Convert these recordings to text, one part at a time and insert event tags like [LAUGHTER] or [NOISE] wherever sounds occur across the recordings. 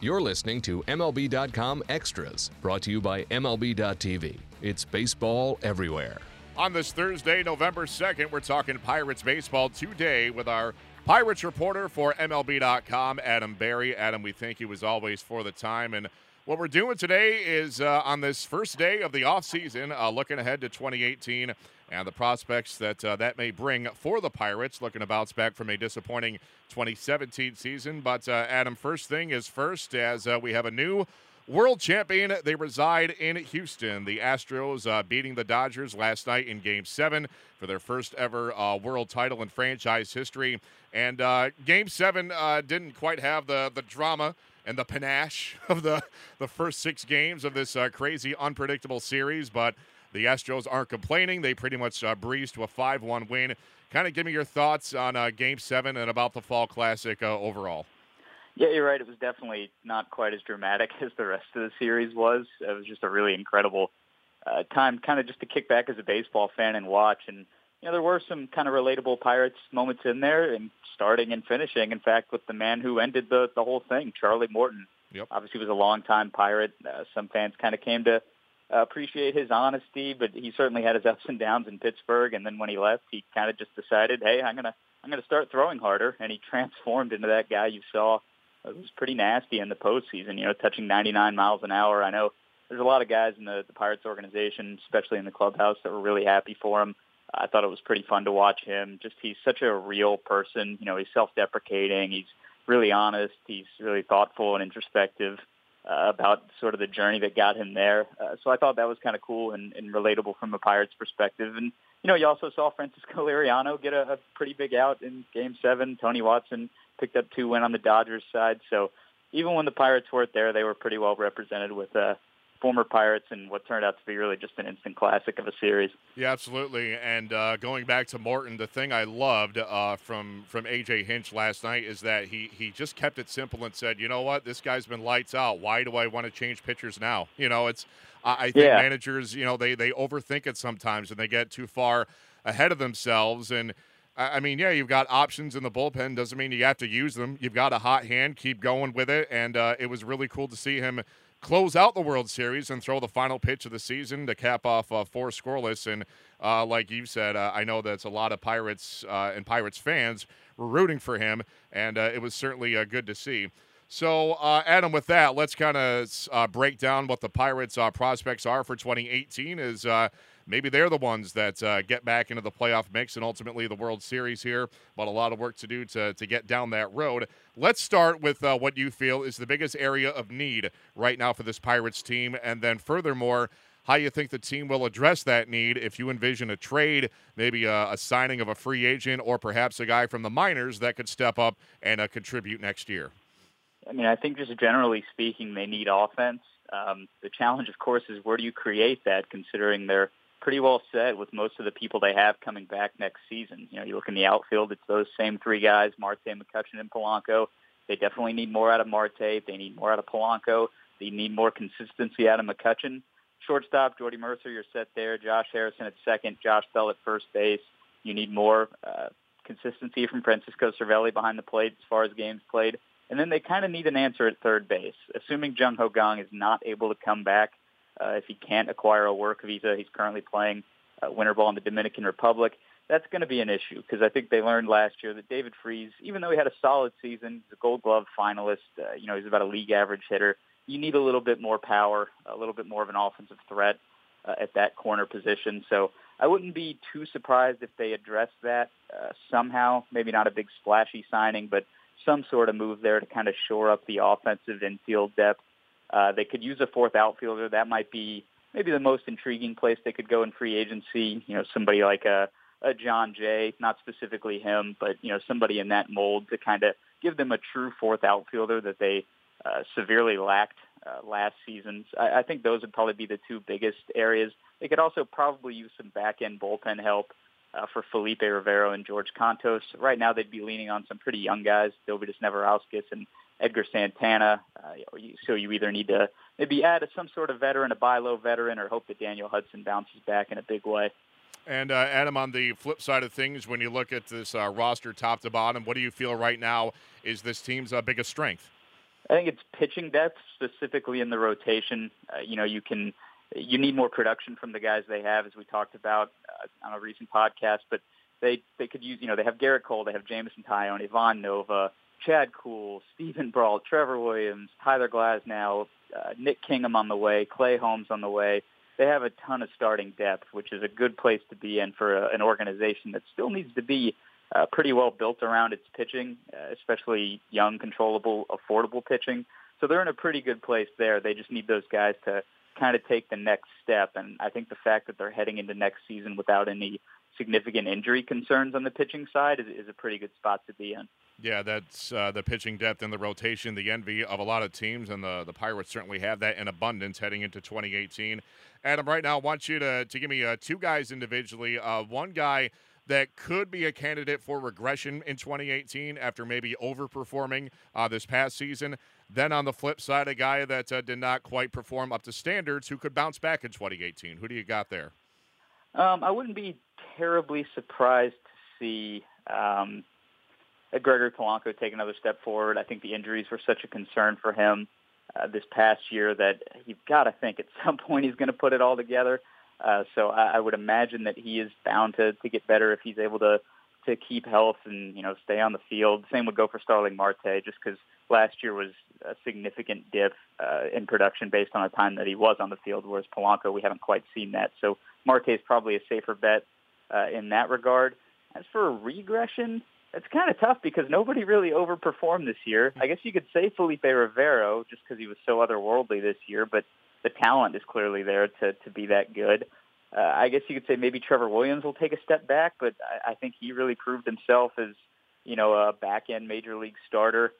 You're listening to MLB.com Extras, brought to you by MLB.tv. It's baseball everywhere. On this Thursday, November 2nd, we're talking Pirates baseball today with our Pirates reporter for MLB.com, Adam Berry. Adam, we thank you as always for the time. And what we're doing today is uh, on this first day of the offseason, uh, looking ahead to 2018 and the prospects that uh, that may bring for the Pirates, looking to bounce back from a disappointing 2017 season. But uh, Adam, first thing is first, as uh, we have a new world champion. They reside in Houston. The Astros uh, beating the Dodgers last night in Game Seven for their first ever uh, world title in franchise history. And uh, Game Seven didn't quite have the the drama and the panache [LAUGHS] of the the first six games of this crazy, unpredictable series, but the Astros aren't complaining. They pretty much uh, breezed to a 5 1 win. Kind of give me your thoughts on uh, Game 7 and about the Fall Classic uh, overall. Yeah, you're right. It was definitely not quite as dramatic [LAUGHS] as the rest of the series was. It was just a really incredible uh, time, kind of just to kick back as a baseball fan and watch. And you know, there were some kind of relatable Pirates moments in there, and starting and finishing. In fact, with the man who ended the the whole thing, Charlie Morton. Yep. Obviously, was a longtime Pirate. Uh, some fans kind of came to uh, appreciate his honesty, but he certainly had his [LAUGHS] ups and downs in Pittsburgh. And then when he left, he kind of just decided, hey, I'm gonna I'm gonna start throwing harder, and he [LAUGHS] transformed into that guy you saw. It was pretty nasty in the postseason, you know, touching 99 miles an hour. I know there's a lot of guys in the, the Pirates organization, especially in the clubhouse, that were really happy for him. I thought it was pretty fun to watch him. Just he's such a real person. You know, he's self-deprecating. He's really honest. He's really thoughtful and introspective uh, about sort of the journey that got him there. Uh, so I thought that was kind of cool and, and relatable from a Pirates perspective. And you know, you also saw Francisco [LAUGHS] Liriano get a, a pretty big out in Game Seven. Tony Watson picked up two win on the Dodgers side. So even when the Pirates weren't there, they were pretty well represented with uh, former Pirates and what turned out to be really just an instant classic of a series. Yeah, absolutely. And uh, going back to Morton, the thing I loved uh, from from AJ Hinch last night is that he he just kept it simple and said, you know what, this guy's been lights out. Why do I want to change pitchers now? You know, it's I think yeah. managers, you know, they they overthink it sometimes and they get too far ahead of themselves and. I mean, yeah, you've got options in the bullpen. Doesn't mean you have to use them. You've got a hot hand. Keep going with it. And uh, it was really cool to see him close out the World Series and throw the final pitch of the season to cap off uh, four scoreless. And uh, like you said, uh, I know that's a lot of Pirates uh, and Pirates fans were rooting for him, and uh, it was certainly uh, good to see. So, Adam, with that, let's kind of break down what the Pirates' prospects are for 2018. Is maybe they're the ones that uh, get back into the playoff mix and ultimately the World Series here. But a lot of work to do to, to get down that road. Let's start with uh, what you feel is the biggest area of need right now for this Pirates team. And then, furthermore, how you think the team will address that need if you envision a trade, maybe a, a signing of a free agent, or perhaps a guy from the minors that could step up and uh, contribute next year. I mean, I think just generally speaking, they need offense. Um, the challenge, of course, is where do you create that, considering they're pretty well set with most of the people they have coming back next season. You know, you look in the outfield, it's those same three guys, Marte, McCutchen, and Polanco. They definitely need more out of Marte. They need more out of Polanco. They need more consistency out of McCutchen. Shortstop, Jordy Mercer, you're set there. Josh Harrison at second. Josh Bell at first base. You need more uh, consistency from Francisco Cervelli behind the plate as far as games played. And then they kind of need an answer at third base. Assuming Jung Ho Kang is not able to come back, uh, if he can't acquire a work visa, he's currently playing uh, winter ball in the Dominican Republic. That's going to be an issue because I think they learned last year that David Freese, even though he had a solid season, he's a Gold Glove finalist. Uh, you know, he's about a league average hitter. You need a little bit more power, a little bit more of an offensive threat uh, at that corner position. So I wouldn't be too surprised if they address that uh, somehow. Maybe not a big splashy signing, but some sort of move there to kind of shore up the offensive infield depth uh, they could use a fourth outfielder. That might be maybe the most intriguing place they could go in free agency. You know, somebody like a, a Jon Jay, not specifically him, but you know, somebody in that mold to kind of give them a true fourth outfielder that they uh, severely lacked uh, last season. I, I think those would probably be the two biggest areas. They could also probably use some back end bullpen help. Uh, for Felipe Rivero and George Kontos. Right now, they'd be leaning on some pretty young guys, Dovydas Neverauskas and Edgar Santana. Uh, so you either need to maybe add some sort of veteran, a buy low veteran, or hope that Daniel Hudson bounces back in a big way. And uh, Adam, on the flip side of things, when you look at this uh, roster top to bottom, what do you feel right now is this team's uh, biggest strength? I think it's pitching depth, specifically in the rotation. Uh, you know, you can you need more production from the guys they have, as we talked about uh, on a recent podcast. But they they could use, you know, they have Gerrit Cole, they have Jameson Taillon, Ivan Nova, Chad Kuhl, Steven Brault, Trevor Williams, Tyler Glasnow, uh, Nick Kingham on the way, Clay Holmes on the way. They have a ton of starting depth, which is a good place to be in for a, an organization that still needs to be uh, pretty well built around its pitching, uh, especially young, controllable, affordable pitching. So they're in a pretty good place there. They just need those guys to kind of take the next step. And I think the fact that they're heading into next season without any significant injury concerns on the pitching side is, is a pretty good spot to be in. Yeah, that's uh, the pitching depth and the rotation, the envy of a lot of teams, and the, the Pirates certainly have that in abundance heading into 2018. Adam, right now, I want you to, to give me uh, two guys individually. Uh, one guy that could be a candidate for regression in 2018 after maybe overperforming uh, this past season. Then on the flip side, a guy that uh, did not quite perform up to standards who could bounce back in 2018. Who do you got there? Um, I wouldn't be terribly surprised to see um, Gregory Polanco take another step forward. I think the injuries were such a concern for him uh, this past year that you've got to think at [LAUGHS] some point he's going to put it all together. Uh, so I, I would imagine that he is bound to, to get better if he's able to to keep health and you know stay on the field. Same would go for Starling Marte, just because last year was a significant dip uh, in production based on the time that he was on the field, whereas Polanco we haven't quite seen that. So Marte is probably a safer bet uh, in that regard. As for regression, it's kind of tough because nobody really overperformed this year. I guess you could say Felipe Rivero just because he was so otherworldly this year, but the talent is clearly there to to be that good. Uh, I guess you could say maybe Trevor Williams will take a step back, but I, I think he really proved himself as you know a back end major league starter.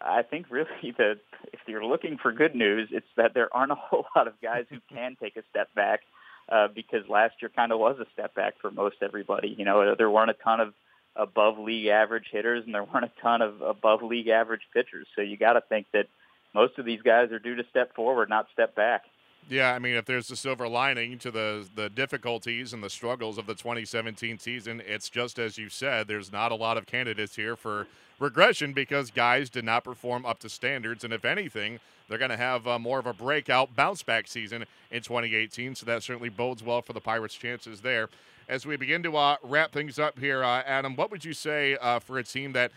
I think really [LAUGHS] that if you're looking for good news, it's that there aren't a whole lot of guys who can [LAUGHS] take a step back uh, because last year kind of was a step back for most everybody. You know, there weren't a ton of above league average hitters and there weren't a ton of above league average pitchers. So you got to think that most of these guys are due to step forward, not step back. Yeah, I mean, if there's a silver lining to the the difficulties and the struggles of the 2017 season, it's just as you said. There's not a lot of candidates here for regression because guys did not perform up to standards, and if anything, they're going to have uh, more of a breakout bounce back season in 2018. So that certainly bodes well for the Pirates' chances there. As we begin to uh, wrap things up here, uh, Adam, what would you say uh, for a team that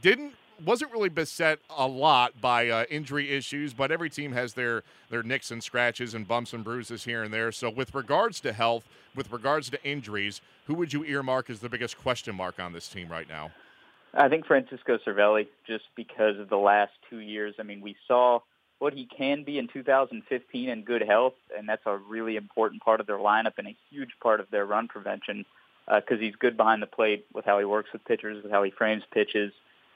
didn't wasn't really beset a lot by uh, injury issues, but every team has their their nicks and scratches and bumps and bruises here and there. So, with regards to health, with regards to injuries, who would you earmark as the biggest question mark on this team right now? I think Francisco Cervelli, just because of the last two years. I mean, we saw what he can be in 2015 in good health, and that's a really important part of their lineup and a huge part of their run prevention because uh, he's good behind the plate with how he works with pitchers, with how he frames pitches.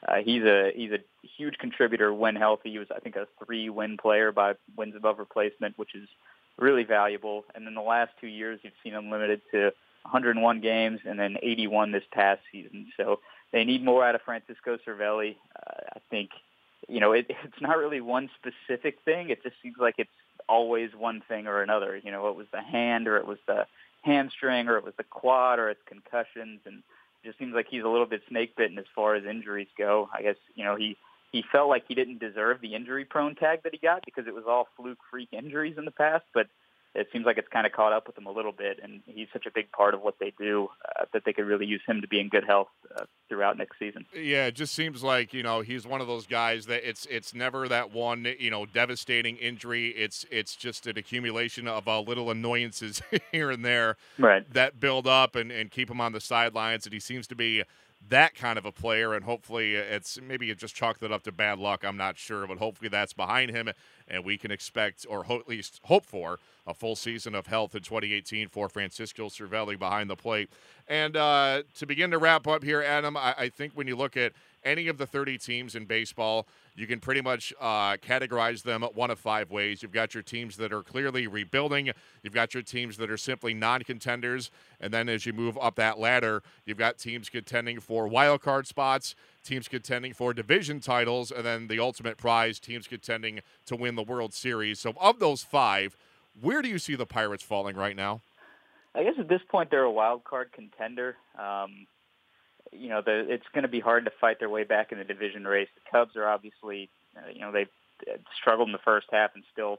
Uh, he's a he's a huge contributor when healthy. He was I think a three win player by wins above replacement, which is really valuable. And in the last two years, you've seen him limited to 101 games and then 81 this past season. So they need more out of Francisco Cervelli. Uh, I think you know it, [LAUGHS] it's not really one specific thing. It just seems like it's always one thing or another. You know, it was the hand or it was the hamstring or it was the quad or it's concussions and just seems like he's a little bit snake bitten as far as injuries go. I guess you know he he felt like he didn't deserve the injury prone tag that he got because it was all fluke freak injuries in the past, but it seems like it's kind of caught up with him a little bit, and he's such a big part of what they do uh, that they could really use him to be in good health uh, throughout next season. Yeah, it just seems like you know he's one of those guys that it's it's never that one you know devastating injury. It's it's just an accumulation of uh, little annoyances [LAUGHS] here and there right. that build up and, and keep him on the sidelines, and he seems to be that kind of a player, and hopefully it's maybe it just chalked it up to bad luck. I'm not sure, but hopefully that's behind him, and we can expect or ho- at least hope for a full season of health in 2018 for Francisco Cervelli behind the plate. And uh, to begin to wrap up here, Adam, I, I think when you look at any of the 30 teams in baseball, you can pretty much uh, categorize them one of five ways. You've got your teams that are clearly rebuilding, you've got your teams that are simply non contenders, and then as you move up that ladder, you've got teams contending for wild card spots, teams contending for division titles, and then the ultimate prize, teams contending to win the World Series. So, of those five, where do you see the Pirates falling right now? I guess at this point they're a wild card contender. Um, you know, the, it's going to be hard to fight their way back in the division race. The Cubs are obviously, uh, you know, they've struggled in the first half and still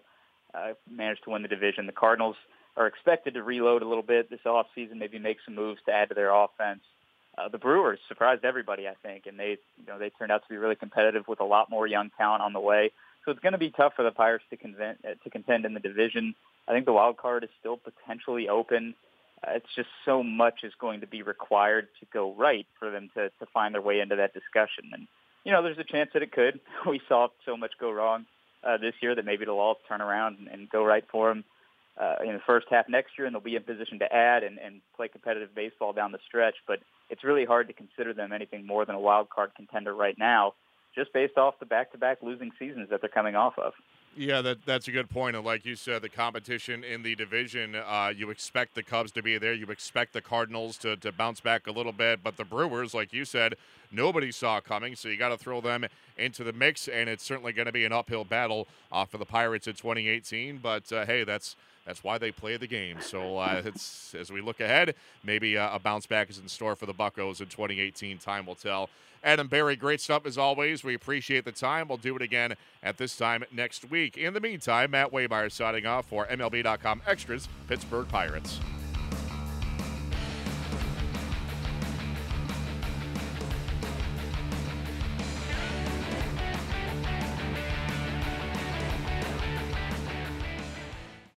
uh, managed to win the division. The Cardinals are expected to reload a little bit this offseason, maybe make some moves to add to their offense. Uh, the Brewers surprised everybody, I think, and they, you know, they turned out to be really competitive with a lot more young talent on the way. So it's going to be tough for the Pirates to, convent, uh, to contend in the division. I think the wild card is still potentially open. It's just so much is going to be required to go right for them to, to find their way into that discussion. And, you know, there's a chance that it could. [LAUGHS] We saw so much go wrong uh, this year that maybe it'll all turn around and, and go right for them uh, in the first half next year, and they'll be in position to add and, and play competitive baseball down the stretch. But it's really hard to consider them anything more than a wild card contender right now, just based off the back-to-back losing seasons that they're coming off of. Yeah, that that's a good point. And like you said, the competition in the division, uh, you expect the Cubs to be there. You expect the Cardinals to, to bounce back a little bit. But the Brewers, like you said, nobody saw coming. So you got to throw them into the mix. And it's certainly going to be an uphill battle uh, for the Pirates in 2018. But uh, hey, that's that's why they play the game. So uh, it's as we look ahead, maybe uh, a bounce back is in store for the Buccos in 2018. Time will tell. Adam Berry, great stuff as always. We appreciate the time. We'll do it again at this time next week. In the meantime, Matt Waymire signing off for MLB.com Extras, Pittsburgh Pirates.